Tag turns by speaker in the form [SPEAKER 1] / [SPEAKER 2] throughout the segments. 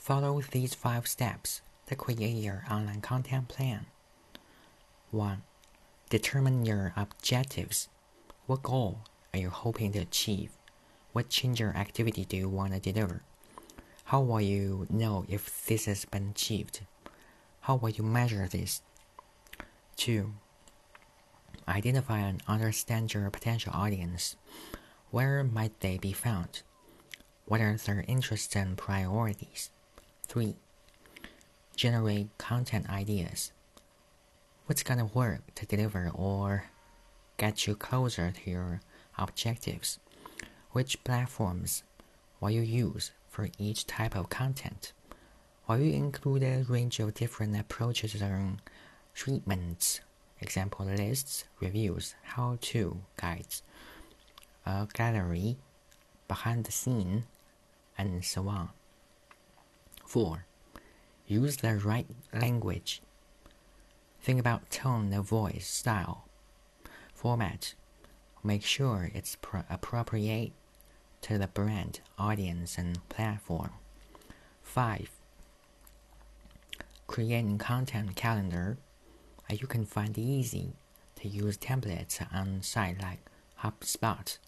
[SPEAKER 1] Follow these five steps to create your online content plan. 1. Determine your objectives. What goal are you hoping to achieve? What change or activity do you want to deliver? How will you know if this has been achieved? How will you measure this? 2. Identify and understand your potential audience. Where might they be found? What are their interests and priorities? 3. Generate content ideas. What's gonna work to deliver or get you closer to your objectives? Which platforms will you use for each type of content? Will you include a range of different approaches and treatments example lists, reviews, how to guides, a gallery, behind the scene, and so on. 4. Use the right language. Think about tone of voice, style, format. Make sure it's appropriate to the brand, audience, and platform. 5. Creating content calendar uh, you can find easy to use templates on sites like HubSpot.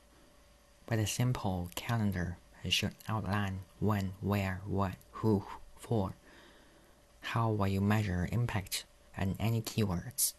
[SPEAKER 1] But a simple calendar should outline when, where, what, who, for. How will you measure impact and any keywords?